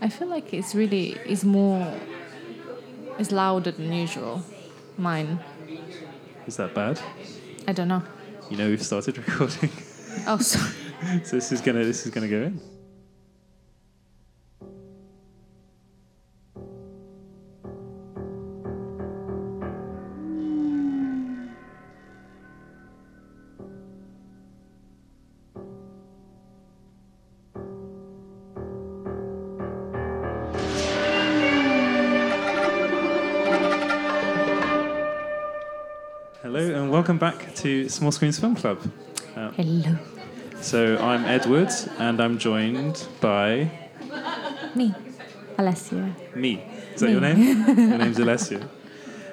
I feel like it's really it's more it's louder than usual. Mine. Is that bad? I don't know. You know we've started recording, Oh, sorry. so this is gonna this is gonna go in. To Small Screens Film Club. Uh, Hello. so I'm Edward and I'm joined by Me. Alessia. me. Is that your name? your name's Alessia.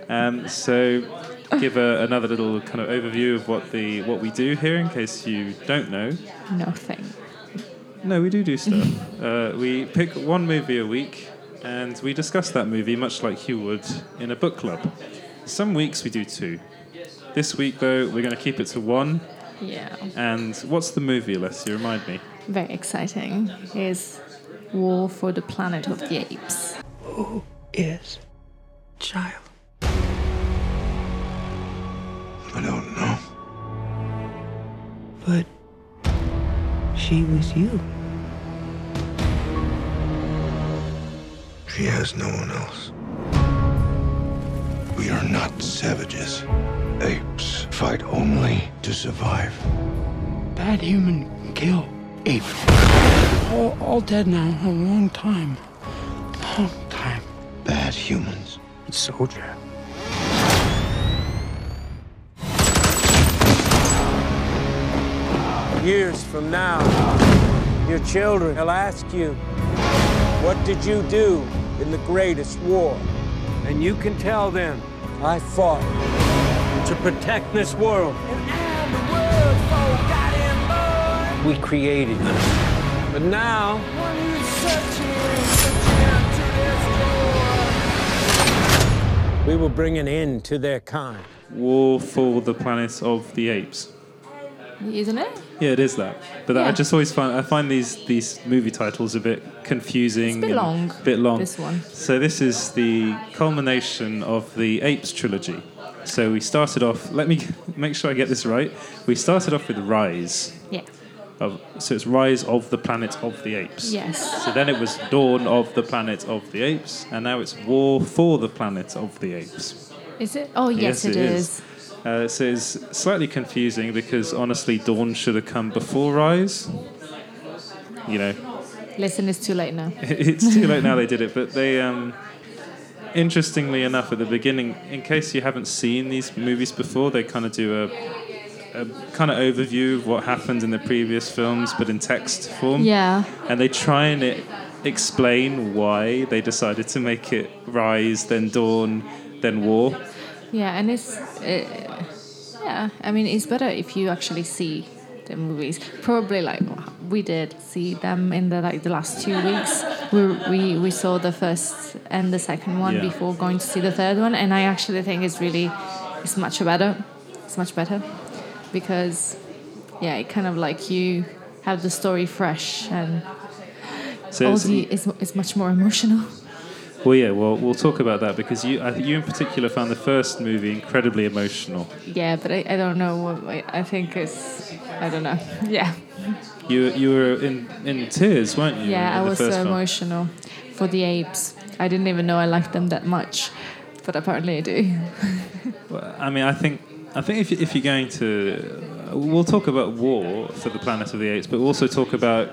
Um, so give a, another little kind of overview of what the what we do here in case you don't know. Nothing. No, we do do stuff. uh, we pick one movie a week and we discuss that movie much like you would in a book club. Some weeks we do two. This week though we're going to keep it to one. Yeah. And what's the movie, Alessia? Remind me. Very exciting. Is War for the Planet of the Apes. Who is child? I don't know. But she was you. She has no one else. We are not savages. Apes fight only to survive. Bad human kill ape. All, all dead now a long time. Long time. Bad humans. Soldier. Years from now, your children will ask you, What did you do in the greatest war? And you can tell them, I fought to protect this world. We created it. But now, we will bring an end to their kind. War for the Planet of the Apes. Isn't it? Yeah, it is that. But I Yeah. just always find I find these these movie titles a bit confusing. It's a bit and long, Bit long. this one. So this is the culmination of the Apes trilogy. So we started off. Let me make sure I get this right. We started off with Rise. Yeah. Of, so it's Rise of the Planet of the Apes. Yes. So then it was Dawn of the Planet of the Apes, and now it's War for the Planet of the Apes. Is it? Oh, yes, it is. Uh, so it's slightly confusing because honestly, Dawn should have come before Rise. You know, Listen, it's too late now. it's too late now they did it, but they, um, interestingly enough, at the beginning, in case you haven't seen these movies before, they kind of do a, a kind of overview of what happened in the previous films, but in text form. Yeah. And they try and it, explain why they decided to make it Rise, then Dawn, then War. Yeah, and it's uh, yeah. I mean, it's better if you actually see the movies. Probably like we did see them in the like the last two weeks. We we we saw the first and the second one Yeah. before going to see the third one, and I actually think it's really it's much better. It's much better because yeah, it kind of like you have the story fresh and So it's- Ozzy is is much more emotional. Well, yeah, well, we'll talk about that because you, I you in particular found the first movie incredibly emotional. Yeah, but I, I don't know. what I, think it's I don't know. Yeah. You, you were in, in tears, weren't you? Yeah, in I was so film? emotional for the apes. I didn't even know I liked them that much, but apparently I do. Well, I mean, I think, I think if, you- if you're going to, we'll talk about War for the Planet of the Apes, but we'll also talk about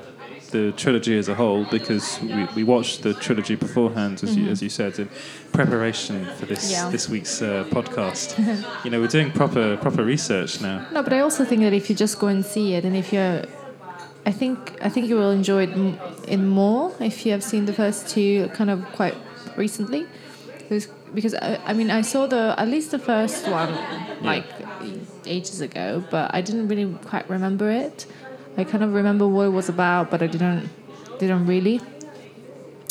the trilogy as a whole because we, we watched the trilogy beforehand, as, you, as you said, in preparation for this Mm-hmm. Yeah. this week's uh, podcast. you know, we're doing proper proper research now. No, but I also think that if you just go and see it, and if you're, I think I think you will enjoy it m- it more if you have seen the first two kind of quite recently, because because I, I mean I saw the at least the first one like ages ago, but I didn't really quite remember it. I kind of remember what it was about, but I didn't didn't really,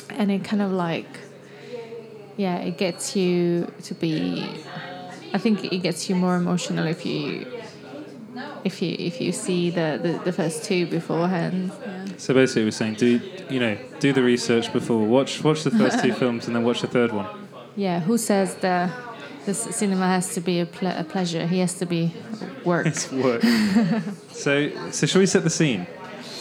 and it kind of like yeah, it gets you to be. I think it gets you more emotional if you if you if you see the, the, the first two beforehand. Yeah. So basically, we're saying, do you know, do the research before. Watch watch the first two films and then watch the third one. Yeah, who says the the cinema has to be a, ple- a pleasure? He has to be work. It's work. so so shall we set the scene?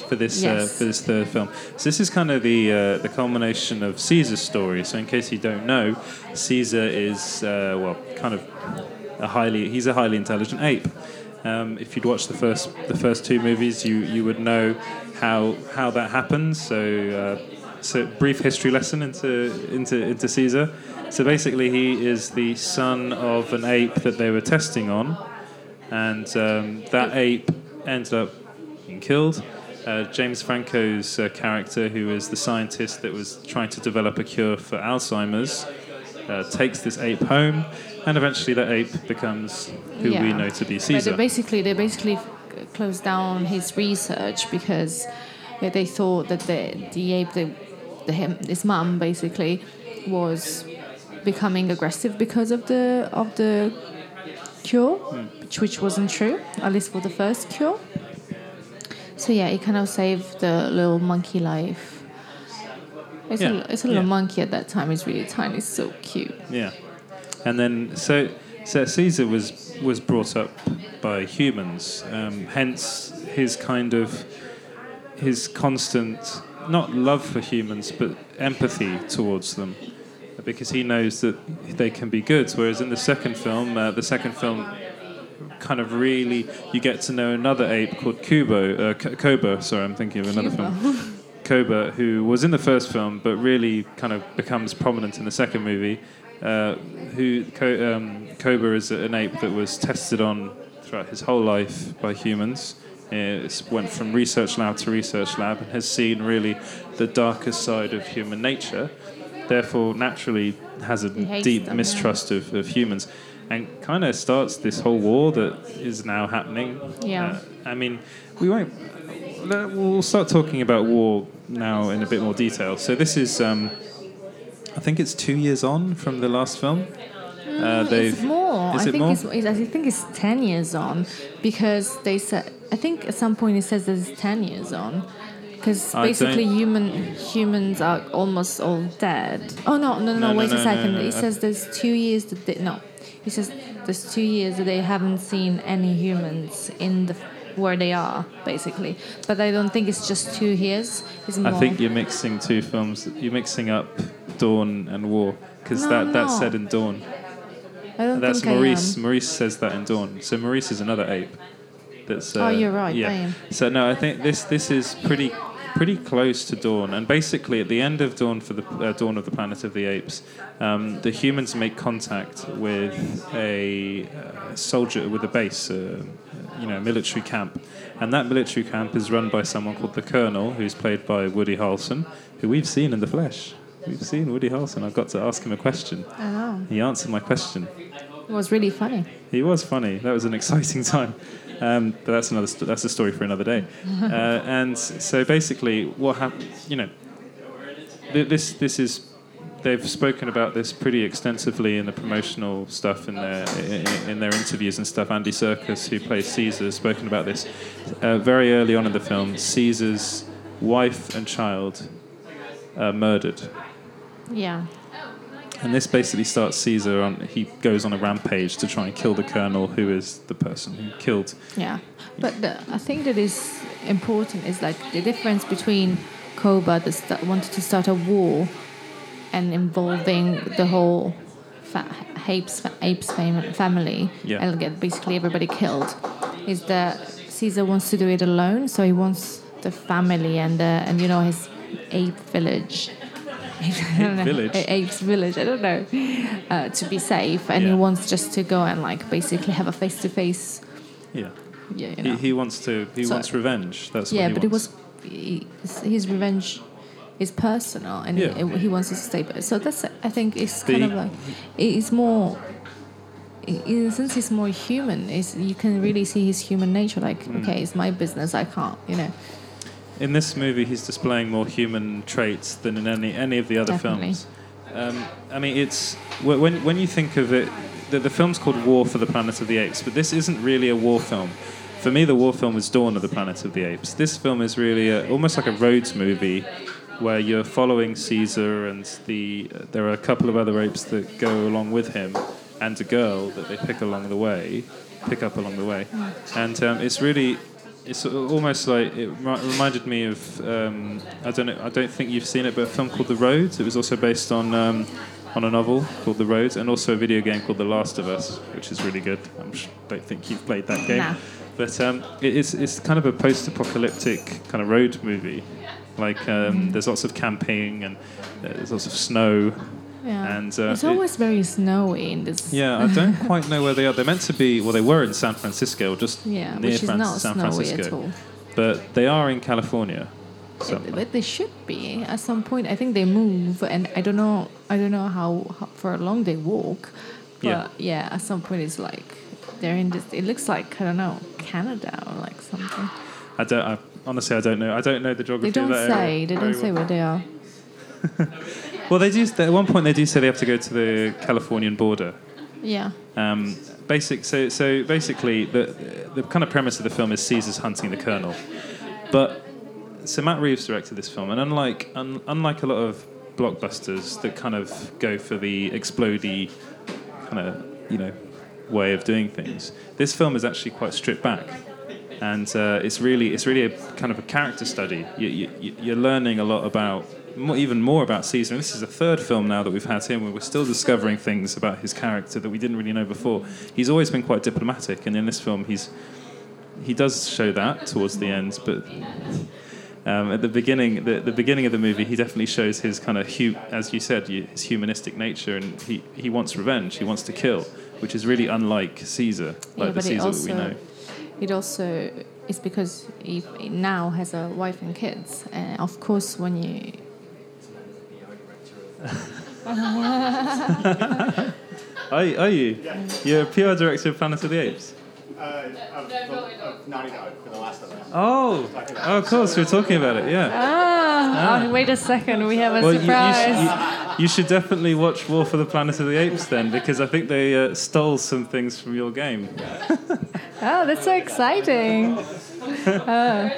For this, uh, for this third film, so this is kind of the uh, the culmination of Caesar's story. So, in case you don't know, Caesar is uh, well, kind of a highly he's a highly intelligent ape. Um, if you'd watched the first the first two movies, you you would know how how that happens. So, uh, so brief history lesson into into into Caesar. So basically, he is the son of an ape that they were testing on, and um, that ape ended up being killed. Uh, James Franco's uh, character, who is the scientist that was trying to develop a cure for Alzheimer's, uh, takes this ape home, and eventually that ape becomes who we know to be But Caesar. they basically, they basically closed down his research because they- thought that the the ape, the, the him, his mum basically was becoming aggressive because of the of the cure, Hmm. which, which wasn't true, at least for the first cure. So yeah, it kind of saved the little monkey life. It's Yeah, a it's a little yeah. monkey at that time. It's really tiny, it's so cute. Yeah, and then so so Caesar was was brought up by humans, um, hence his kind of his constant not love for humans but empathy towards them, because he knows that they can be good. Whereas in the second film, uh, the second film. Kind of really, you get to know another ape called Kubo, uh, K- Koba. Sorry, I'm thinking of another Cuba. film. Koba, who was in the first film but really kind of becomes prominent in the second movie. Uh, who um, Koba is an ape that was tested on throughout his whole life by humans. It went from research lab to research lab and has seen really the darkest side of human nature. Therefore, naturally has a deep them, yeah. mistrust of, of humans, and kind of starts this whole war that is now happening. Yeah. Uh, I mean, we won't. We'll start talking about war now in a bit more detail. So this is, um, I think it's two years on from the last film. Uh, It's more. Is I it think more? It's, it's- I think it's ten years on because they said. I think at some point it says that it's ten years on because basically human humans are almost all dead. Oh no no no! No, no, wait no, a second. no, It says there's two years that they, no. It says there's two years that they haven't seen any humans in the where they are basically. But I don't think it's just two years. It's more. I think you're mixing two films. You're mixing up Dawn and War because that that's said in Dawn. I don't That's think Maurice. I am. Maurice says that in Dawn. So Maurice is another ape. That's. Uh, Oh, you're right, I Yeah. am. So no, I think this this is pretty pretty close to Dawn. And basically, at the end of Dawn for the uh, Dawn of the Planet of the Apes, um, the humans make contact with a uh, soldier with a base, uh, you know, military camp. And that military camp is run by someone called the Colonel, who's played by Woody Harrelson, who we've seen in the flesh. We've seen Woody Harrelson. I've got to ask him a question. Know. He answered my question. It was really funny. He was funny. That was an exciting time. Um, but that's another. St- that's a story for another day. Uh, and so basically, what happened? You know, th- this this is. They've spoken about this pretty extensively in the promotional stuff in their in, in their interviews and stuff. Andy Serkis, who plays Caesar, has spoken about this uh, very early on in the film. Caesar's wife and child are murdered. Yeah. And this basically starts Caesar on. He goes on a rampage to try and kill the colonel, who is the person who killed. Yeah, but the, I think that is important is like the difference between Koba that st- wanted to start a war and involving the whole fa- apes apes fam- family Yeah. and get basically everybody killed. Is that Caesar wants to do it alone, so he wants the family and the, and you know his ape village. Village? Apes village. I don't know. Uh, to be safe, and Yeah. he wants just to go and like basically have a face to face Yeah, yeah, you he, know. he wants to. He So- wants revenge. That's yeah, what he but it wants. was he, his revenge is personal, and Yeah. he, he wants to stay. But so that's I think it's kind he- of like it's more. In a sense, it's more human. Is you can really see his human nature. Like, Hmm. okay, it's my business. I can't, you know. In this movie, he's displaying more human traits than in any any of the other Definitely. films. Um, I mean, it's when when you think of it, the, the film's called War for the Planet of the Apes, but this isn't really a war film. For me, the war film was Dawn of the Planet of the Apes. This film is really a, almost like a roads movie where you're following Caesar and the there are a couple of other apes that go along with him, and a girl that they pick along the way, pick up along the way, and um, it's really. It's almost like it remi- reminded me of um, I don't know I don't think you've seen it but a film called The Road it was also based on um, on a novel called The Road and also a video game called The Last of Us which is really good I don't think you've played that game Nah. but um, it, it's, it's kind of a post-apocalyptic kind of road movie. Like um, there's lots of camping and uh, there's lots of snow. Yeah. And, uh, it's it- always very snowy in this. Yeah, I don't quite know where they are. They're meant to be. Well, they were in San Francisco, just Yeah, near which is not San snowy Francisco. at all. But they are in California. somewhere. But they should be at some point. I think they move, and I don't know. I don't know how, how for long they walk. But Yeah. yeah. at some point it's like they're in this. It looks like I don't know Canada or like something. I don't. I, honestly, I don't know. I don't know the geography. They don't say. They don't say well. where they are. Well, they do. At one point, they do say they have to go to the Californian border. Yeah. Um, basic. So, so basically, the the kind of premise of the film is Caesar's hunting the Colonel, but so Matt Reeves directed this film, and unlike un, unlike a lot of blockbusters that kind of go for the explodey kind of you know way of doing things, this film is actually quite stripped back. And uh, it's really, it's really a kind of a character study. You, you, you're learning a lot about, more, even more about Caesar. And this is the third film now that we've had him, where we're still discovering things about his character that we didn't really know before. He's always been quite diplomatic, and in this film, he's he does show that towards the end, but um, at the beginning, the, the beginning of the movie, he definitely shows his kind of, hu- as you said, his humanistic nature, and he, he wants revenge. He wants to kill, which is really unlike Caesar, Yeah, like the Caesar also that we know. it also is because he now has a wife and kids, and of course when you Are, are you? You're a PR director of Planet of the Apes. Uh, of, of Naughty Dog for The Last of Us. Oh, oh of course, we're talking about it. Yeah. ah, oh, wait a second, we have a Well, you, you, surprise. should, you, you should definitely watch War for the Planet of the Apes then, because I think they uh, stole some things from your game. Oh, that's so exciting. Oh.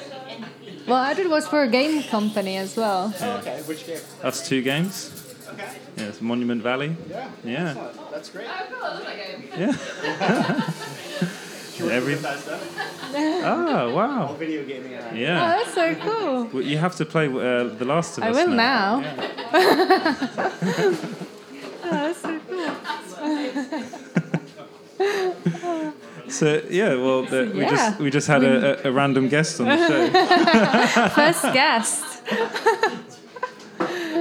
Well, I did was for a game company as well. Okay, which game? That's two games. Okay. Yes, Monument Valley. Yeah. Yeah. That's great. Yeah. Every. Bethesda. Ah, wow. Video gaming. Uh, Oh, Yeah. that's so cool. Well, you have to play uh, The Last of I Us. will now. Yeah. Oh, that's so cool. So yeah, well, the, we just we just had a, a, a random guest on the show. First guest.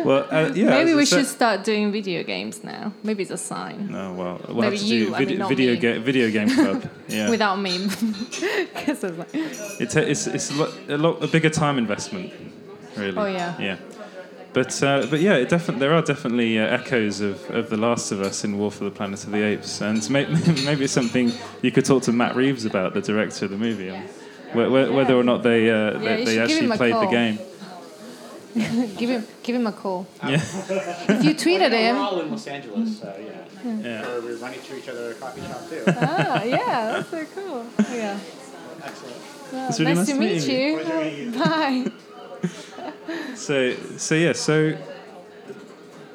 Well, uh, yeah. Maybe we should start doing video games now. Maybe it's a sign. No, well, we'll Maybe have to you, do I video, mean, video, ga- video game club. Yeah, Without me. it's like, it's a, it's, it's a, lot, a lot a bigger time investment, really. Oh, yeah. Yeah, but uh, but yeah, it definitely there are definitely uh, echoes of, of The Last of Us in War for the Planet of the Apes, and maybe, maybe it's something you could talk to Matt Reeves about, the director of the movie, whe- whether or not they uh, you they, actually played the game. give him give him a call. Yeah, If you tweeted him. We're him. all in Los Angeles, so yeah. yeah. Or we run into each other at a coffee shop too. Ah, yeah, that's so cool. Yeah. Excellent. Well, It's really nice, nice to meet meeting you. Pleasure you. Bye. So so yeah so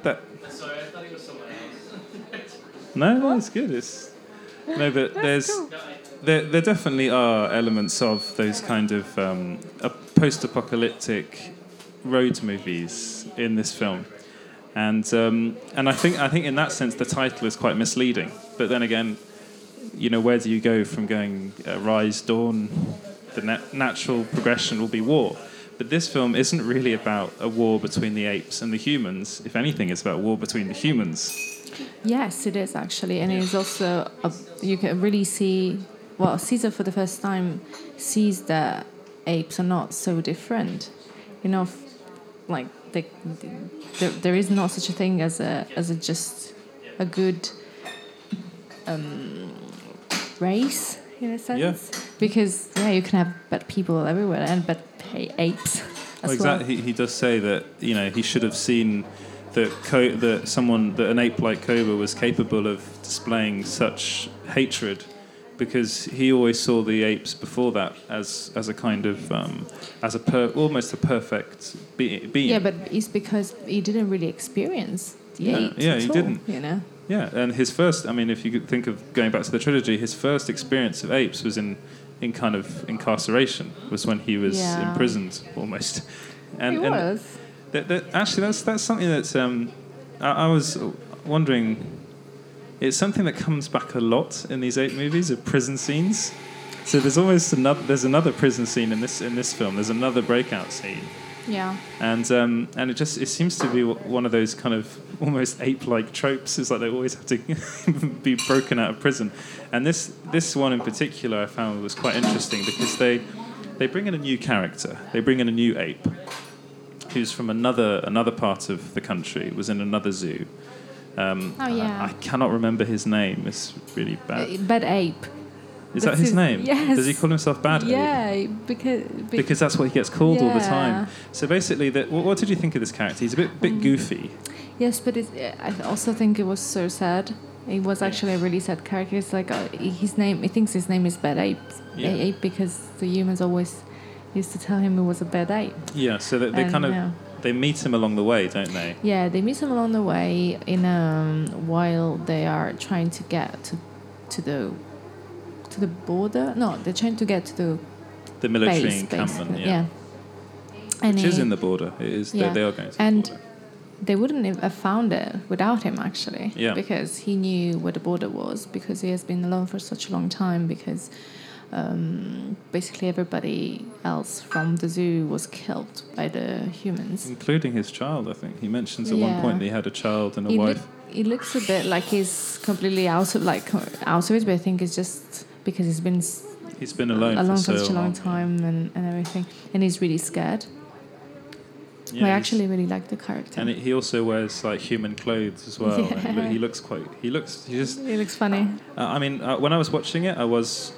that. Sorry, I thought it was someone else. no, no, it's good. It's no, but there's there there definitely are elements of those kind of um, a post-apocalyptic road movies in this film, and um, and I think I think in that sense the title is quite misleading. But then again, you know, where do you go from going uh, rise, dawn? The nat- natural progression will be war. But this film isn't really about a war between the apes and the humans. If anything, it's about war between the humans. Yes, it is actually, and it's also a, you can really see. Well, Caesar for the first time sees that apes are not so different. You know, like they, there, there is not such a thing as a as a just a good um, race in a sense. Yeah. Because yeah, you can have bad people everywhere and bad apes. Well, As well. exactly. He, he does say that you know he should have seen that Co- that someone that an ape like Koba was capable of displaying such hatred because he always saw the apes before that as as a kind of um, as a per, almost a perfect be- being. Yeah, but it's because he didn't really experience the Yeah, apes yeah, he all, didn't. You know. Yeah, and his first, I mean, if you could think of going back to the trilogy, his first experience of apes was in, in kind of incarceration, was when he was Yeah. imprisoned almost. And, it and was. that, that, actually, that's, that's something that um, I, I was wondering. It's something that comes back a lot in these ape movies of prison scenes. So there's almost another, there's another prison scene in this, in this film, there's another breakout scene Yeah. and um, and it just it seems to be one of those kind of almost ape-like tropes. It's like they always have to be broken out of prison, and this this one in particular I found was quite interesting because they they bring in a new character. They bring in a new ape who's from another another part of the country. Was in another zoo. Um, Oh, yeah. I, I cannot remember his name. It's really bad. Uh, Bad ape. Is that his his- name? yes. Does he call himself Bad Ape? Yeah, because be- Because that's what he gets called all the time. So basically, that, what, what did you think of this character? He's a bit Mm. bit goofy. yes, but I also think it was so sad. It was actually a really sad character. It's like uh, his name. He thinks his name is Bad Ape. Yeah. Ape because the humans always used to tell him it was a bad ape. Yeah, so they And, kind of yeah. They meet him along the way, don't they? Yeah, they meet him along the way in um, while they are trying to get to to the to the border. No, they're trying to get to the The military base, encampment, basically, yeah, And which is in the border. It is. Yeah. They, are going to And the border. they wouldn't have have found it without him actually Yeah. because he knew where the border was because he has been alone for such a long time because um, basically everybody else from the zoo was killed by the humans including his child. I think he mentions at one point that he had a child and a wife. look, he looks a bit like he's completely out of like out of it but I think it's just because he's been He's been alone, alone for, so such a long long. time and, and everything and he's really scared Yeah, I actually really like the character And he also wears like human clothes as well. and he, he looks quite. He looks. He just. he looks funny Uh, I mean, uh, when I was watching it, I was,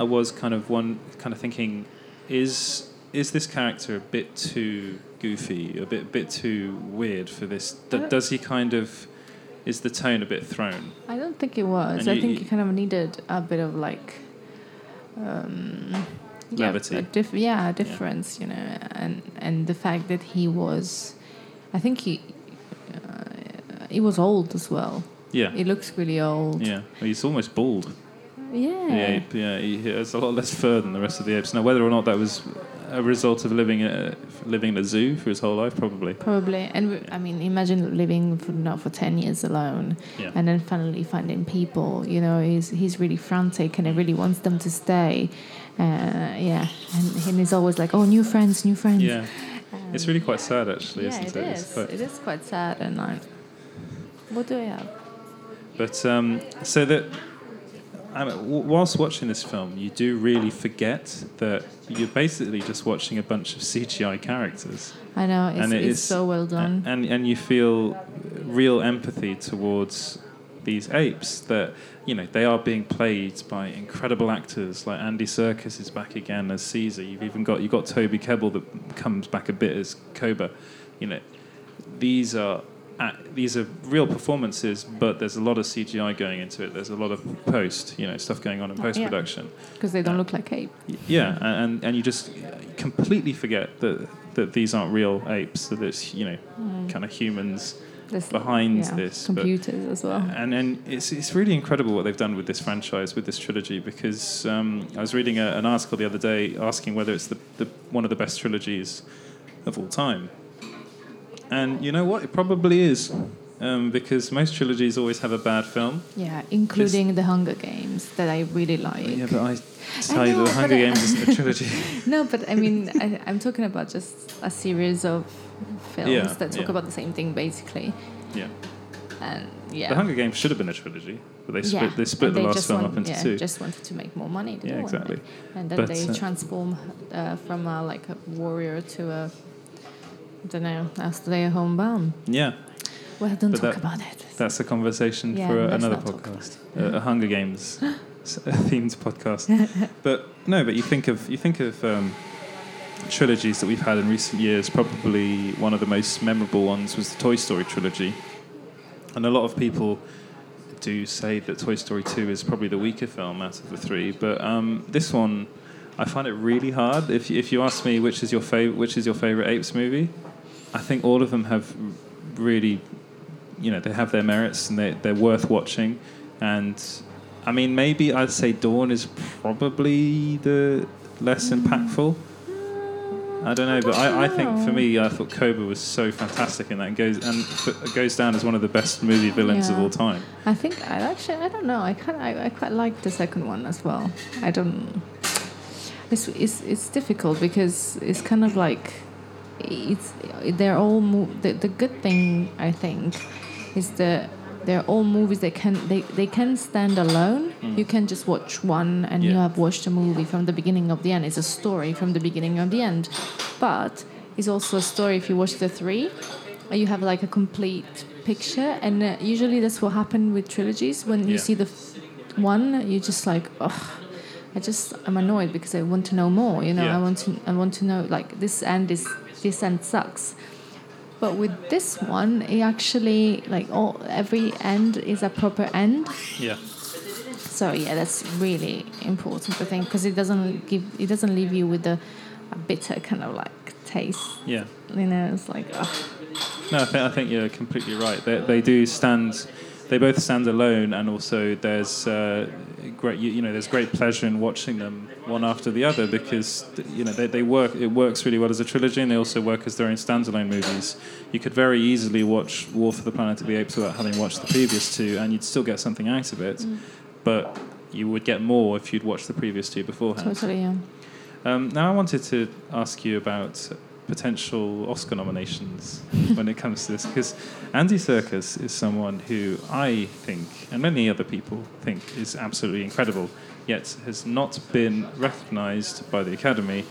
I was kind of one kind of thinking, is is this character a bit too goofy, a bit bit too weird for this? D- does he kind of, is the tone a bit thrown? I don't think it was. And I you- think you- kind of needed a bit of like, um, yeah, a diff- yeah, a difference, you know, and and the fact that he was, I think he, uh, he was old as well. Yeah, He looks really old. yeah. He's almost bald. Yeah. The ape, yeah, he has a lot less fur than the rest of the apes. Now, whether or not that was a result of living a, living in a zoo for his whole life, probably. Probably, and we- I mean, imagine living for not for ten years alone, Yeah. and then finally finding people. You know, he's he's really frantic, and he really wants them to stay. Uh, yeah, and, and he's always like, "Oh, new friends, new friends." Yeah, it's really quite sad, actually, yeah, isn't it it? is. It's quite- It is quite sad, and like, what do I have? But um, so that I mean, whilst watching this film, you do really forget that you're basically just watching a bunch of CGI characters, I know it's, and it it's is- so well done. and and you feel real empathy towards these apes that you know they are being played by incredible actors like Andy Serkis is back again as Caesar. You've even got you've got Toby Kebbell that comes back a bit as Koba. You know, these are act- these are real performances, but there's a lot of CGI going into it. There's a lot of post, you know, stuff going on in Oh, post production. Because they don't look like ape. Yeah, and and you just completely forget that that these aren't real apes. That it's you know kind of humans There's, behind Mm. yeah, this. but- computers as well. and and it's it's really incredible what they've done with this franchise, with this trilogy. Because um, I was reading a, an article the other day asking whether it's the, the one of the best trilogies of all time. And you know what? It probably is, um, because most trilogies always have a bad film. Yeah, including the Hunger Games that I really like. Yeah, but I tell you, know, the Hunger Games isn't a trilogy. No, but I mean, I, I'm talking about just a series of films Yeah, that talk yeah. about the same thing, basically. yeah, And yeah, the Hunger Games should have been a trilogy, but they split yeah. they split and the they last film want- up into yeah, two. Just wanted to make more money. Yeah, they? exactly. And then But, they uh, transform uh, from a, like a warrior to a, don't know, a stay-at-home bomb. yeah, Well, don't But talk that- about it. that's a conversation Yeah, for another podcast, a, a Hunger Games themed podcast. but no, but you think of you think of um, trilogies that we've had in recent years. Probably one of the most memorable ones was the Toy Story trilogy, and a lot of people do say that Toy Story 2 is probably the weaker film out of the three, but um, this one, I find it really hard. If, if you ask me which is your favorite, which is your favorite Apes movie, I think all of them have really, you know, they have their merits and they, they're worth watching. And I mean, maybe I'd say Dawn is probably the less impactful. I don't know, but I, I think for me, I thought Koba was so fantastic in that, and goes and f- goes down as one of the best movie villains of all time. I think I actually I don't know. I kind I, I quite like the second one as well. I don't. It's it's it's difficult because it's kind of like it's they're all mo- the the good thing I think is that they're all movies that can they, they can stand alone. You can just watch one and you have watched a movie from the beginning of the end. It's a story from the beginning of the end, but it's also a story if you watch the three you have like a complete picture. And uh, usually that's what happened with trilogies. When you see the f- one you're just like oh i just i'm annoyed because i want to know more you know Yeah. i want to i want to know like this end is this end sucks but with this one it actually like all every end is a proper end Yeah. so yeah that's really important i think because it doesn't give it doesn't leave you with a, a bitter kind of like taste Yeah. you know it's like oh, No, I think, I think you're completely right. They, they do stand, they both stand alone, and also there's uh, great, you, you know, there's great pleasure in watching them one after the other because you know they, they work. It works really well as a trilogy, and they also work as their own standalone movies. You could very easily watch War for the Planet of the Apes without having watched the previous two, and you'd still get something out of it, but you would get more if you'd watched the previous two beforehand. totally yeah Um, now, I wanted to ask you about potential Oscar nominations when it comes to this, because Andy Serkis is someone who I think, and many other people think, is absolutely incredible, yet has not been recognised by the Academy,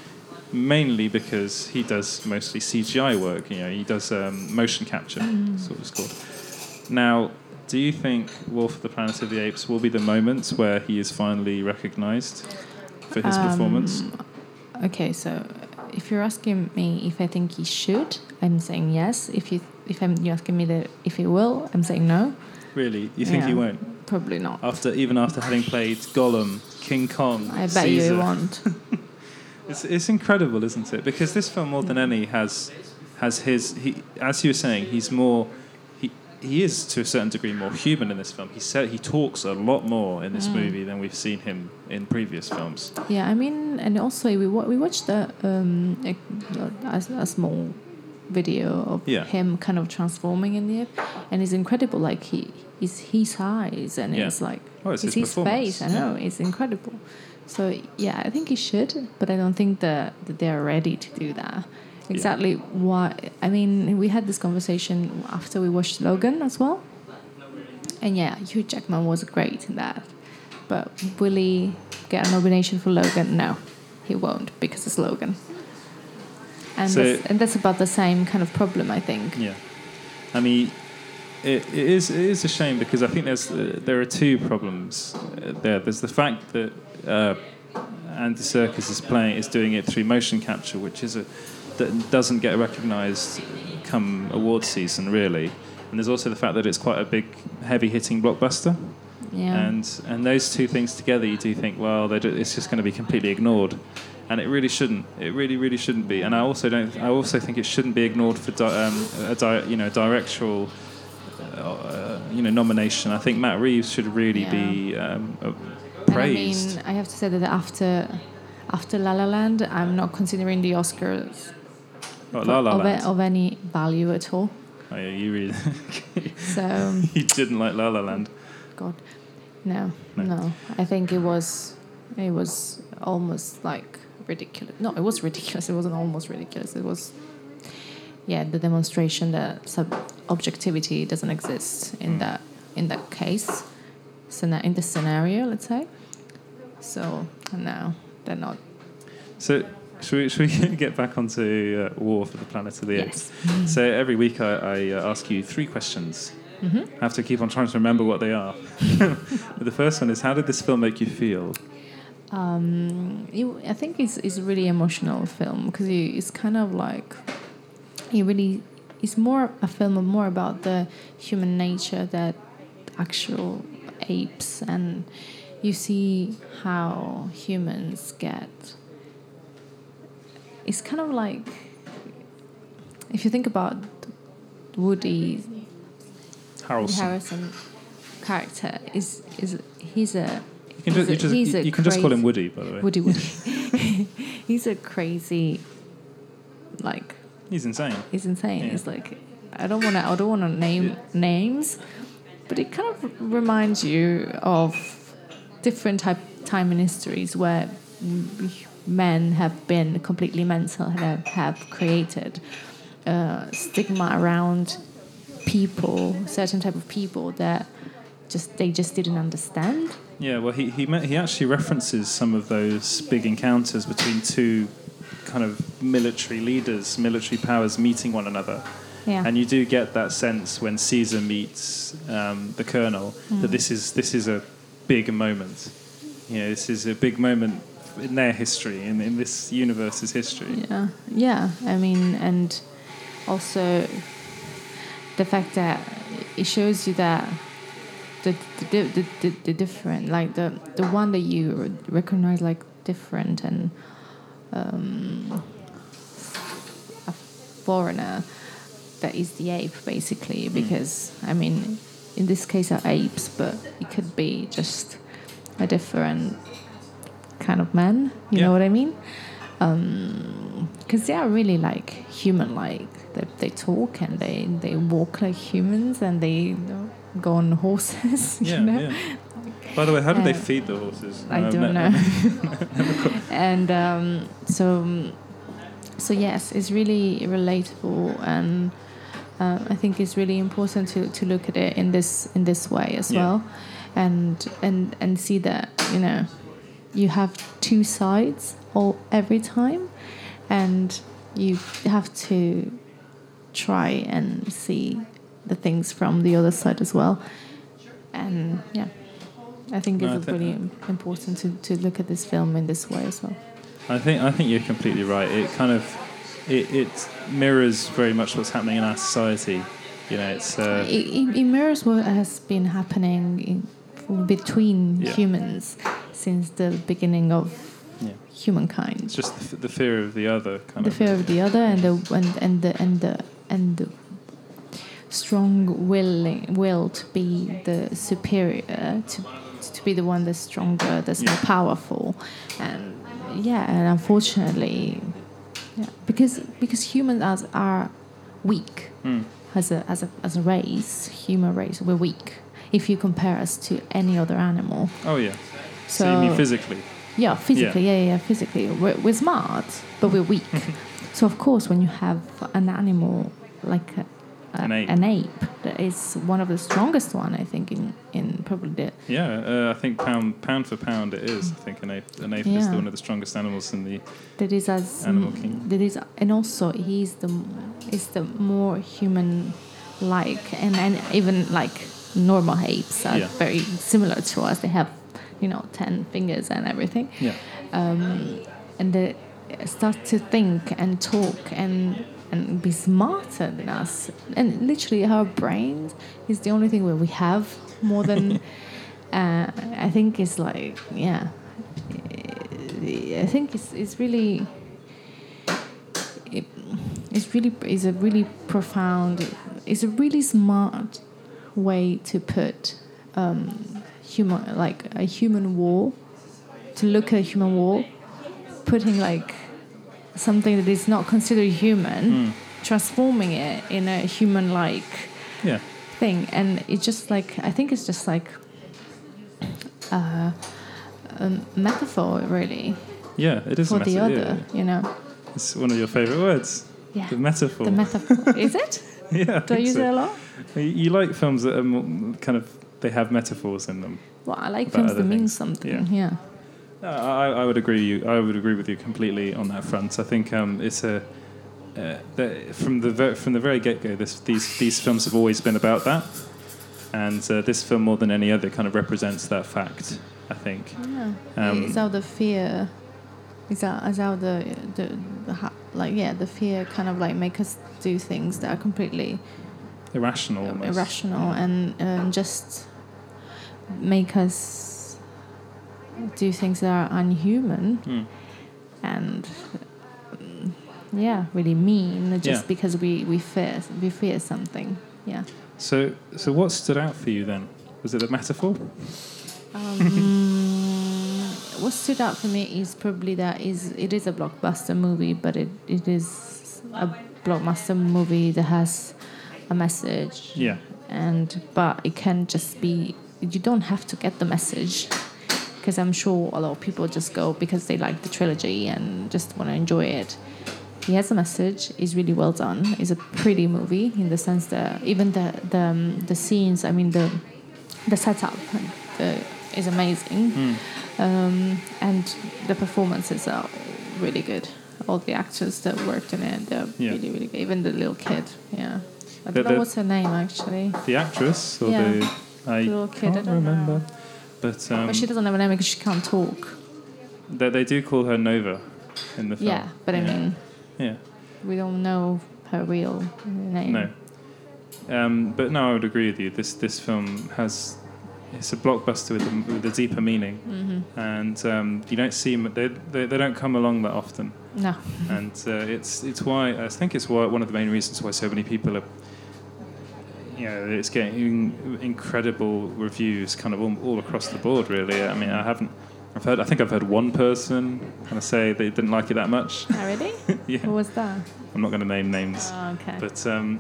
mainly because he does mostly CGI work. You know, he does um, motion capture, sort of it's called. Now, do you think War for the Planet of the Apes will be the moment where he is finally recognised for his performance? Okay, so if you're asking me if I think he should, I'm saying yes. If you if I'm you're asking me that if he will, I'm saying no. Really? You think he won't? Probably not. After even after having played Gollum, King Kong, I bet Caesar. you he won't. It's, it's incredible, isn't it? Because this film, more than any, has has his. He, as you were saying, he's more. He is to a certain degree more human in this film. He said he talks a lot more in this Mm. movie than we've seen him in previous films. yeah, I mean, and also we wa- we watched the um a, a, a small video of Yeah. him kind of transforming in the and it's incredible. Like he is his eyes and Yeah. it's like Oh, it's his his face. I know it's incredible. So yeah, I think he should, but I don't think that, that they're ready to do that. Exactly why? I mean, we had this conversation after we watched Logan as well, and yeah, Hugh Jackman was great in that. But will he get a nomination for Logan? No, he won't because it's Logan. And So- that's, and that's about the same kind of problem, I think. Yeah, I mean, it, it is it is a shame because I think there's uh, there are two problems uh, there. There's the fact that uh, Andy Serkis is playing is doing it through motion capture, which is a that doesn't get recognised come award season really. And there's also the fact that it's quite a big, heavy-hitting blockbuster, Yeah. and and those two things together, you do think, well, it's just going to be completely ignored, and it really shouldn't. It really, really shouldn't be. And I also don't. I also think it shouldn't be ignored for di- um, a di- you know directorial. Uh, you know, nomination. I think Matt Reeves should really be um, uh, praised. I mean, I have to say that after after La La Land, I'm not considering the Oscars What, La La of, Land. of any value at all. Oh, yeah, you really. So, um, you didn't like La La Land. God, no, No. no, I think it was it was almost like ridiculous. No, it was ridiculous. It wasn't almost ridiculous. It was, yeah, the demonstration that sub objectivity doesn't exist in Mm. that in that case, in the scenario, let's say. So no, they're not. So, should we, should we get back onto uh, War for the Planet of the Apes? Yes. So, every week I, I uh, ask you three questions. Mm-hmm. I have to keep on trying to remember what they are. but the first one is How did this film make you feel? Um, it, I think it's, it's a really emotional film because it, it's kind of like it really it's more a film more about the human nature that actual apes, and you see how humans get. It's kind of like if you think about Woody Harrelson. Harrison character is is he's a You can, just, he's you, a- just, you, a you can just call him Woody, by the way. Woody Woody. he's a crazy, like He's insane. he's insane. Yeah. It's like I don't want to I don't want to name names, but it kind of reminds you of different type time in histories where men have been completely mental and have, have created uh, stigma around people, certain type of people that just they just didn't understand. Yeah, well, he he, met, he actually references some of those big encounters between two kind of military leaders, military powers meeting one another. Yeah. And you do get that sense when Caesar meets um, the colonel Mm. that this is this is a big moment. You know, this is a big moment in their history, in, in this universe's history. Yeah, yeah. I mean, and also the fact that it shows you that the the, the, the, the different, like the the one that you recognize like different and um, a foreigner that is the ape basically because I mean in this case are apes but it could be just a different kind of man you Yeah. know what I mean because they are really like human like they, they talk and they, they walk like humans and they go on horses you Yeah, know yeah. By the way, how do they feed the horses? I don't know. and um, so, so yes, it's really relatable, and uh, I think it's really important to, to look at it in this in this way as Yeah. well, and and and see that you know you have two sides all every time, and you have to try and see the things from the other side as well, and yeah. I think No, I it's think- really important to, to look at this film in this way as well. I think I think you're completely right. It kind of it, it mirrors very much what's happening in our society. You know, it's uh, it, it, it mirrors what has been happening in, between Yeah. humans since the beginning of yeah. humankind. It's just the, f- the fear of the other kind the of. fear of the other and the and, and the and the and the strong willing will to be the superior to to be the one that's stronger that's more powerful and yeah and unfortunately yeah because because humans are, are weak Mm. as a as a as a race human race we're weak if you compare us to any other animal Oh yeah. So, So- physically? yeah, physically, yeah, yeah, yeah physically. We're, we're smart, but we're weak. so of course, when you have an animal like a, a, An ape. an ape, that is one of the strongest one, I think, in in probably the Yeah, uh, I think pound pound for pound it is. I think an ape an ape is Yeah. the, one of the strongest animals in the. that is as Animal kingdom. that is, and also he's the is the more human like, and and even like normal apes are Yeah. very similar to us. They have, you know, ten fingers and everything. Yeah. and they start to think and talk and and be smarter than us. And literally, our brains is the only thing where we have more than. uh, I think it's like yeah. I think it's it's really. It, it's really it's a really profound. It's a really smart way to put um, human like a human wall to look at a human wall putting like something that is not considered human, transforming it in a human-like Yeah. thing, and it's just like I think it's just like uh, a metaphor, really, Yeah, it is a for the other. yeah. You know, It's one of your favourite words. yeah, The metaphor. the metaphor. is it? yeah. Do I think use so. it a lot? You- You like films that are more, kind of they have metaphors in them. Well, I like films that mean something. yeah. Yeah. No, I, I would agree. You, I would agree with you completely on that front. I think um, it's a uh, the, from the ver- from the very get go. These these films have always been about that, and uh, this film more than any other kind of represents that fact. I think. Yeah. Um, it's how the fear. It's how, the, the the like yeah the fear kind of like make us do things that are completely Irrational. Almost. irrational and um, just make us do things that are unhuman Hmm. and mm, yeah, really mean just Yeah. because we, we fear we fear something. Yeah. So, so what stood out for you then? Was it the metaphor? Um, what stood out for me is probably that is it is a blockbuster movie, but it, it is a blockbuster movie that has a message. Yeah. And but it can just be you don't have to get the message because I'm sure a lot of people just go because they like the trilogy and just want to enjoy it. He has a message. It's really well done. It's a pretty movie in the sense that even the the um, the scenes. I mean the the setup the, is amazing, um, and the performances are really good. All the actors that worked in it, they're Yeah. really really good. Even the little kid, yeah. I The- don't know the- what's her name actually. The actress or Yeah. the I little kid, I can't don't know. remember. But um, but she doesn't have a name because she can't talk. they, they do call her Nova in the film. Yeah, but I mean, yeah, we don't know her real name. no. Um, but no, I would agree with you. This this film has it's a blockbuster with a, with a deeper meaning, Mm-hmm. and um, you don't see they, they they don't come along that often. No. and uh, it's it's why I think it's why one of the main reasons why so many people are. You know, it's getting incredible reviews, kind of all, all across the board. Really, I mean, I haven't. I've heard. I think I've heard one person kind of say they didn't like it that much. Oh, really? yeah, Who was that? I'm not going to name names, Oh, okay. but um,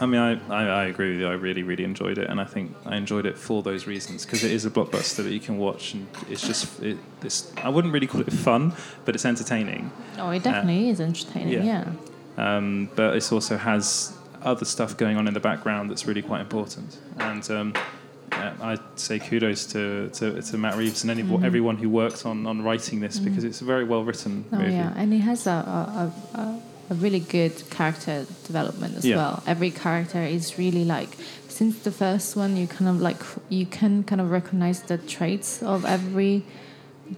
I mean, I, I, I agree with you. I really, really enjoyed it, and I think I enjoyed it for those reasons because it is a blockbuster that you can watch, and it's just it, it's. I wouldn't really call it fun, but it's entertaining. oh, it definitely is entertaining. uh, yeah. Yeah. um, but it also has other stuff going on in the background that's really quite important. And um, uh, I'd say kudos to, to, to Matt Reeves and any, everyone who worked on, on writing this because it's a very well written Oh, movie. yeah. And it has a, a, a, a- a really good character development as Yeah. well. Every character is really like, since the first one, you kind of like, you can kind of recognize the traits of every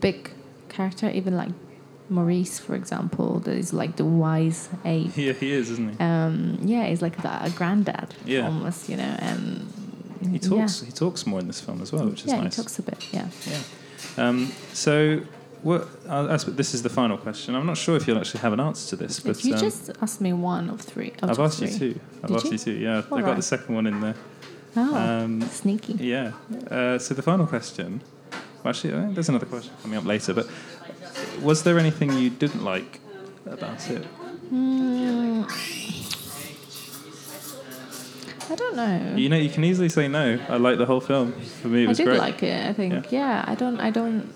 big character, even like Maurice, for example, that is like the wise ape. Yeah, he is, isn't he? Um, yeah, he's like a, a granddad Yeah. almost, you know, and he talks. He talks more in this film as well, which is yeah, nice. he talks a bit, yeah. Yeah. Um, so, what? I'll ask, this is the final question. I'm not sure if you'll actually have an answer to this, but If you um, just asked me one of three, I've asked you two. I've Did asked you? you two. Yeah, I got right. the second one in there. Oh, Um, sneaky. Yeah. Uh, so the final question. Well, actually, there's another question coming up later. But was there anything you didn't like about it? Mm. I don't know. You know, you can easily say no. I like the whole film. For me, it was great. I did great. like it. I think. Yeah. Yeah. I don't. I don't.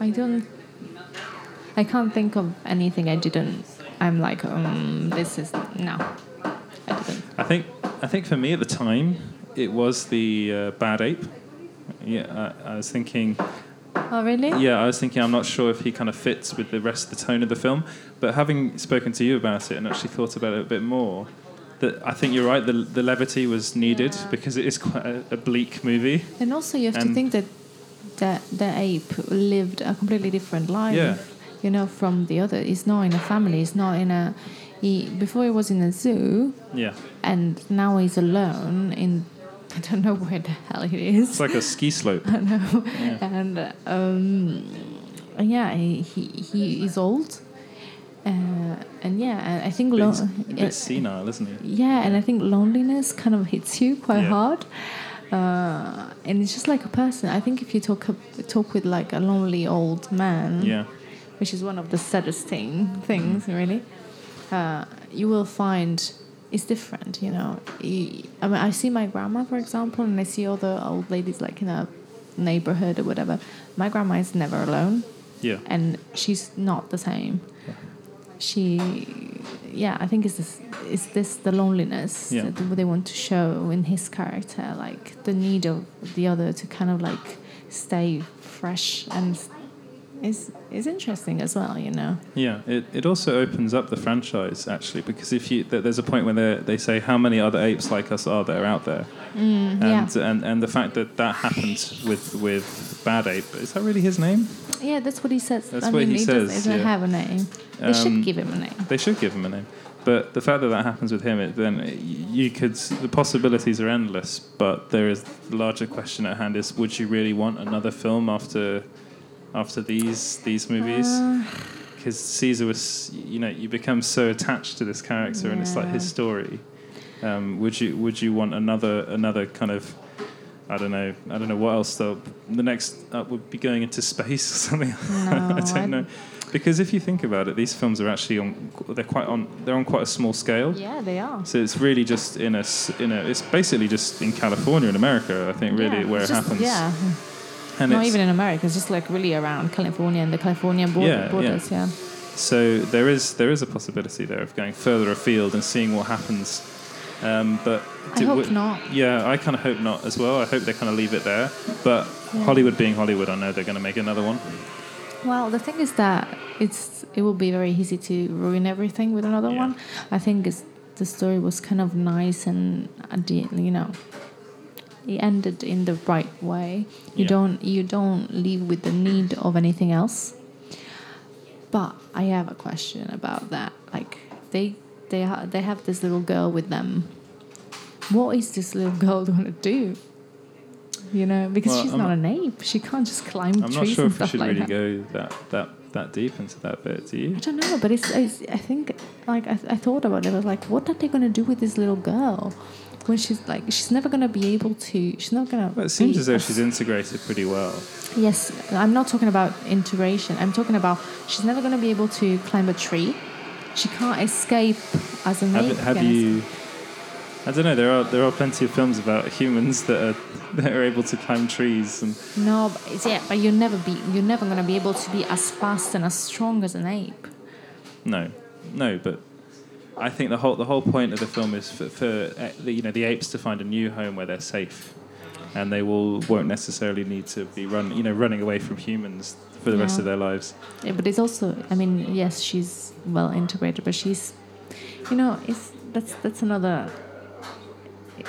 I don't. I can't think of anything I didn't. I'm like, um, this is no. I didn't. I think. I think for me at the time, it was the uh, bad ape. Yeah, I, I was thinking. Oh really? Yeah, I was thinking. I'm not sure if he kind of fits with the rest of the tone of the film. But having spoken to you about it and actually thought about it a bit more, that I think you're right. The the levity was needed Yeah. because it is quite a, a bleak movie. And also, you have to think that that the ape lived a completely different life. Yeah. You know, from the other. He's not in a family. He's not in a. He before he was in a zoo, Yeah, and now he's alone in. I don't know where the hell he is. it's like a ski slope. I know. Yeah. And um, yeah, he, he he is old, uh, and yeah, I think But lo- he's a bit senile, isn't he? yeah, and I think loneliness kind of hits you quite Yeah. hard. Uh, and it's just like a person. I think if you talk talk with like a lonely old man, Yeah, which is one of the saddest thing things really, uh, you will find it's different. You know, I mean, I see my grandma, for example, and I see all the old ladies like in a neighborhood or whatever. My grandma is never alone, yeah, and she's not the same. She, yeah, I think it's this, it's this the loneliness Yeah. that they want to show in his character, like the need of the other to kind of like stay fresh and is is interesting as well, you know. yeah. It, it also opens up the franchise actually because if you th- there's a point where they they say how many other apes like us are there out there, Mm, and yeah, and and the fact that that happened with with Bad Ape is that really his name? yeah, that's what he says. That's I what mean, he he says, does, doesn't yeah. have a name. They Um, should give him a name. They should give him a name. But the fact that that happens with him, it, then it- you could the possibilities are endless. But there is the larger question at hand: is would you really want another film after after these these movies? Uh, Because Caesar was, you know, you become so attached to this character, and it's like his story. Um, would you would you want another another kind of I don't know I don't know what else though the next up would be going into space or something? I don't I- know. Because if you think about it these films are actually on they're quite on they're on quite a small scale. Yeah, they are. so it's really just in a in a it's basically just in California in America I think really Yeah, where it just- happens. Yeah, and not even in America. It's just like really around California and the California border, Yeah, yeah. borders. Yeah. So there is there is a possibility there of going further afield and seeing what happens. Um, but I hope w- not. Yeah, I kind of hope not as well. I hope they kind of leave it there. But Yeah. Hollywood being Hollywood, I know they're going to make another one. Well, the thing is that it's it will be very easy to ruin everything with another Yeah. one. I think it's, the story was kind of nice and you know it ended in the right way. You Yeah. don't you don't leave with the need of anything else. But I have a question about that. Like they they ha- they have this little girl with them. What is this little girl going to do? You know, because Well, she's I'm not not- an ape. She can't just climb I'm trees not sure and if we should like really that. go that, that that deep into that bit. Do you? I don't know, but it's, it's I think like I, I thought about it. I was like, what are they gonna do with this little girl when she's like she's never gonna be able to. She's not gonna. Well, it seems as though she's integrated pretty well. Yes, I'm not talking about integration. I'm talking about she's never gonna be able to climb a tree. She can't escape as an ape. Have, have you? I don't know. There are there are plenty of films about humans that are that are able to climb trees and No, but it's, yeah, but you'll never be. You're never gonna be able to be as fast and as strong as an ape. No, no, but I think the whole the whole point of the film is for, for uh, the, you know the apes to find a new home where they're safe, and they will won't necessarily need to be run you know running away from humans for the rest of their lives. Yeah, but it's also. I mean, yes, she's well integrated, but she's, you know, it's that's that's another.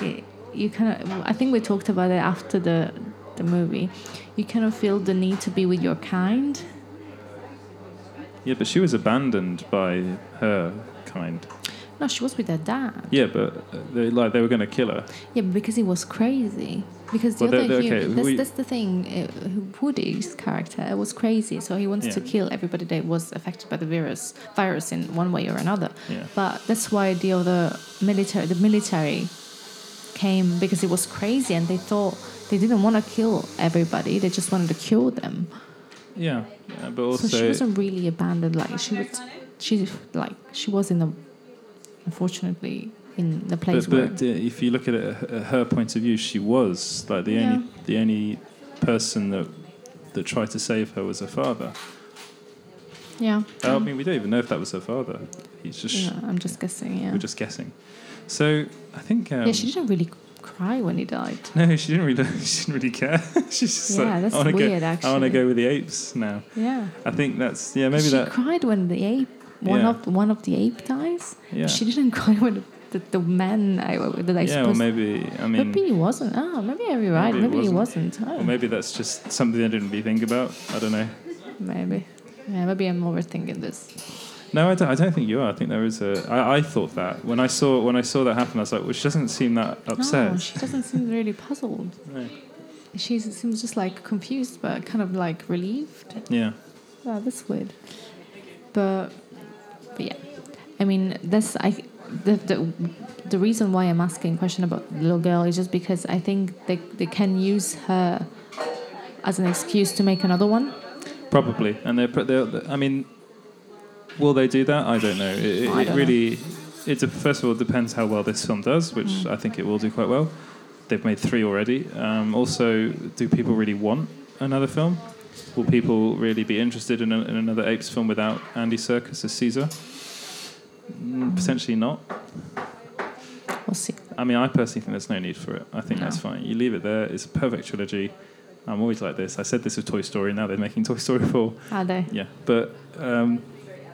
It, you kind of. I think we talked about it after the the movie. You kind of feel the need to be with your kind. Yeah, but she was abandoned by her kind. No, she was with her dad. Yeah, but uh, they like they were going to kill her. Yeah, but because he was crazy. Because the Well, other they're- they're- human, okay, that's, we- that's the thing. Uh, Woody's character was crazy, so he wants to kill everybody that was affected by the virus, virus in one way or another. Yeah. But that's why the other military, the military, came because it was crazy, and they thought they didn't want to kill everybody; they just wanted to cure them. Yeah, yeah but also so she wasn't really abandoned. Like she was, she like she was in the, unfortunately, in the place But, where. but uh, if you look at it her point of view, she was like the Yeah. only the only person that that tried to save her was her father. yeah. I mean, we don't even know if that was her father. He's just yeah, I'm just guessing. Yeah. we're just guessing. So I think um, yeah, she didn't really cry when he died. no, she didn't really she didn't really care. She's just Yeah, like, that's I wanna weird, Go, I want to go with the apes now. Yeah. I think that's yeah maybe she that cried when the ape one Yeah. of one of the ape dies. Yeah. She didn't cry when the, the man I, that I yeah supposed. maybe I mean maybe he wasn't. Oh, maybe you're right. Maybe Maybe, he wasn't. wasn't. Oh, or ah. maybe that's just something I didn't really think about. I don't know. maybe. Yeah, maybe I'm overthinking this. No, I don't, I don't think you are. I think there is a. I, I thought that when I saw when I saw that happen, I was like, well, she doesn't seem that upset. No, she doesn't seem really puzzled. No. She seems just like confused, but kind of like relieved. Yeah. Oh, that's weird. But, but yeah, I mean, this I. The, the the reason why I'm asking a question about the little girl is just because I think they they can use her as an excuse to make another one. Probably, and they're, put- they're. I mean, will they do that? I don't know. It, it, it don't really. It's a, first of all, it depends how well this film does, which Mm. I think it will do quite well. They've made three already. Um, also, do people really want another film? Will people really be interested in, a, in another Apes film without Andy Serkis as Caesar? Mm, potentially not. We'll see. I mean, I personally think there's no need for it. I think No. that's fine. You leave it there. It's a perfect trilogy. I'm always like this. I said this with Toy Story. Now they're making Toy Story 4. Are they? Yeah, but um,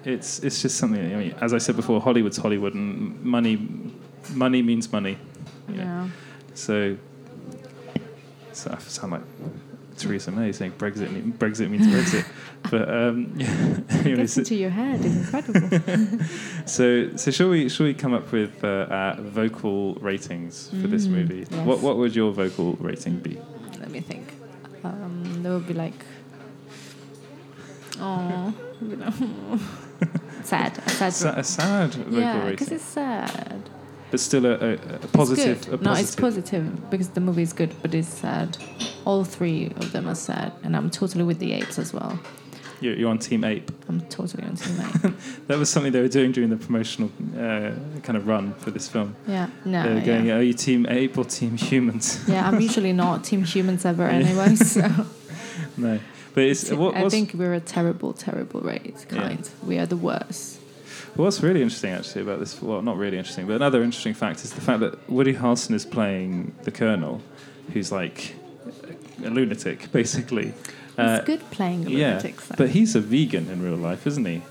it's it's just something. I mean, as I said before, Hollywood's Hollywood, and money money means money. you know. Yeah. So, so I sound like Theresa May saying Brexit Brexit means Brexit. but um, yeah, anyway, Gets so, into your head. It's incredible. so so shall we shall we come up with uh, vocal ratings for this Mm, movie? yes. What what would your vocal rating be? Let me think. Um, there would be like, oh, sad, a sad. A sad vocal yeah, because it's sad. but still a, a, a positive. It's A positive. No, it's positive because the movie is good, but it's sad. All three of them are sad, and I'm totally with the apes as well. You're, you're on Team Ape. I'm totally on team ape. That was something they were doing during the promotional uh, kind of run for this film. Yeah, no, they were going, yeah. "Are you Team Ape or Team Humans?" yeah. I'm usually not team humans ever anyway, so no, but it's what, I think we're a terrible, terrible race kind. We are the worst. what's really interesting actually about this. Well, not really interesting, but another interesting fact is the fact that Woody Harrelson is playing the Colonel, who's like a lunatic, basically. Uh, It's good playing yeah, lunatics. though. but he's a vegan in real life, isn't he?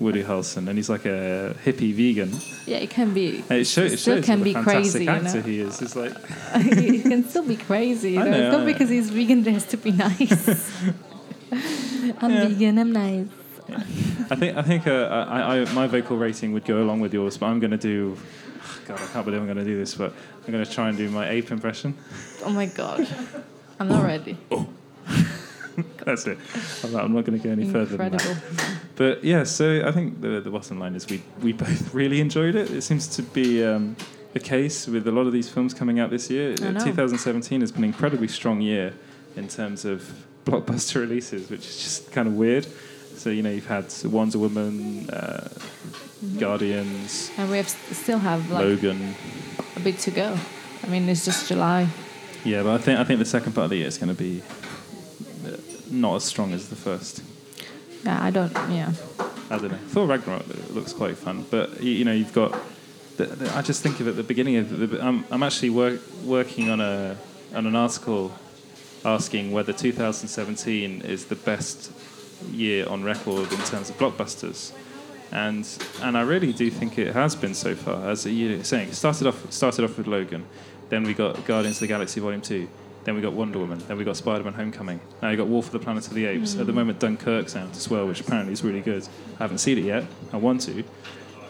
Woody Harrelson, and he's like a hippie vegan. yeah, it can be. And it, show, it still shows can be a crazy, you actor know. he is. It's like he can still be crazy. You know, know, it's not because he's vegan that he has to be nice. I'm Yeah. vegan. I'm nice. I think I think uh, I, I, my vocal rating would go along with yours, but I'm going to do. God, I can't believe I'm going to do this, but I'm going to try and do my ape impression. Oh my god, I'm not ready. Oh. That's it. I'm not, I'm not going to go any further than Incredible. that. But yeah, so I think the the bottom line is we we both really enjoyed it. It seems to be. Um, the case with a lot of these films coming out this year. 2017 has been an incredibly strong year in terms of blockbuster releases, which is just kind of weird. So you know you've had Wonder Woman, uh, Guardians, And we have still have like Logan. a bit to go. I mean, it's just July. Yeah, but I think I think the second part of the year is going to be uh, not as strong as the first. Yeah, I don't. Yeah, I don't know. Thor Ragnarok looks quite fun, but you, you know you've got. The, the, I just think of at the beginning of the. I'm I'm actually work, working on a on an article asking whether 2017 is the best year on record in terms of blockbusters. And and I really do think it has been so far. As year saying, it started off started off with Logan, then we got Guardians of the Galaxy Volume Two, then we got Wonder Woman, then we got Spider-Man: Homecoming. Now you got War for the Planet of the Apes. At the moment, Dunkirk's out as well, which apparently is really good. I haven't seen it yet. I want to,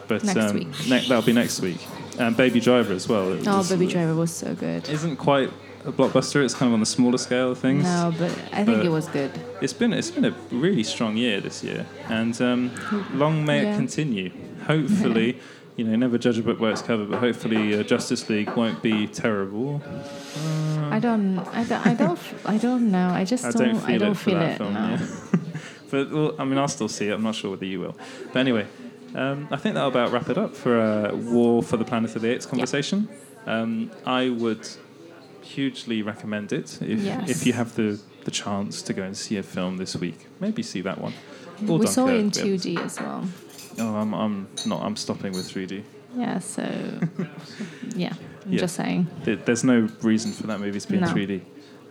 but Next um, week. ne- that'll be next week. And Baby Driver as well. It Oh, was- Baby Driver was so good. isn't quite a blockbuster. It's kind of on the smaller scale of things. No, but I think But- it was good. It's been it's been a really strong year this year, and um, long may it continue. Hopefully, you know, never judge a book by its cover, but hopefully, uh, Justice League won't be terrible. I don't. I don't. I don't. I don't know. I just I don't. don't feel I don't it for feel that it. film. no. Yeah. but well, I mean, I'll still see it. I'm not sure whether you will. But anyway, um, I think that'll about wrap it up for a War for the Planet of the Apes conversation. Um, I would hugely recommend it if Yes. if you have the the chance to go and see a film this week. Maybe see that one. Or we saw it in 2D as well. Oh, I'm, I'm not. I'm stopping with 3D. Yeah. So. yeah. I'm Yeah. just saying. There's no reason for that movie to be in 3D.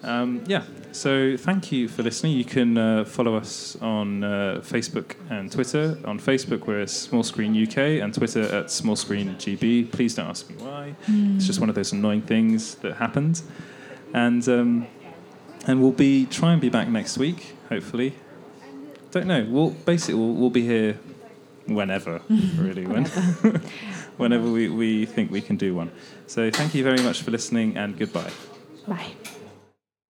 Um, yeah. So thank you for listening. You can uh, follow us on uh, Facebook and Twitter. On Facebook, we're Small Screen UK, and Twitter at Small Screen GB. Please don't ask me why. It's just one of those annoying things that happened. And um, and we'll be try and be back next week, hopefully. Don't know. We'll basically we'll, we'll be here whenever, really, when, whenever we, we think we can do one. So thank you very much for listening, and goodbye. Bye.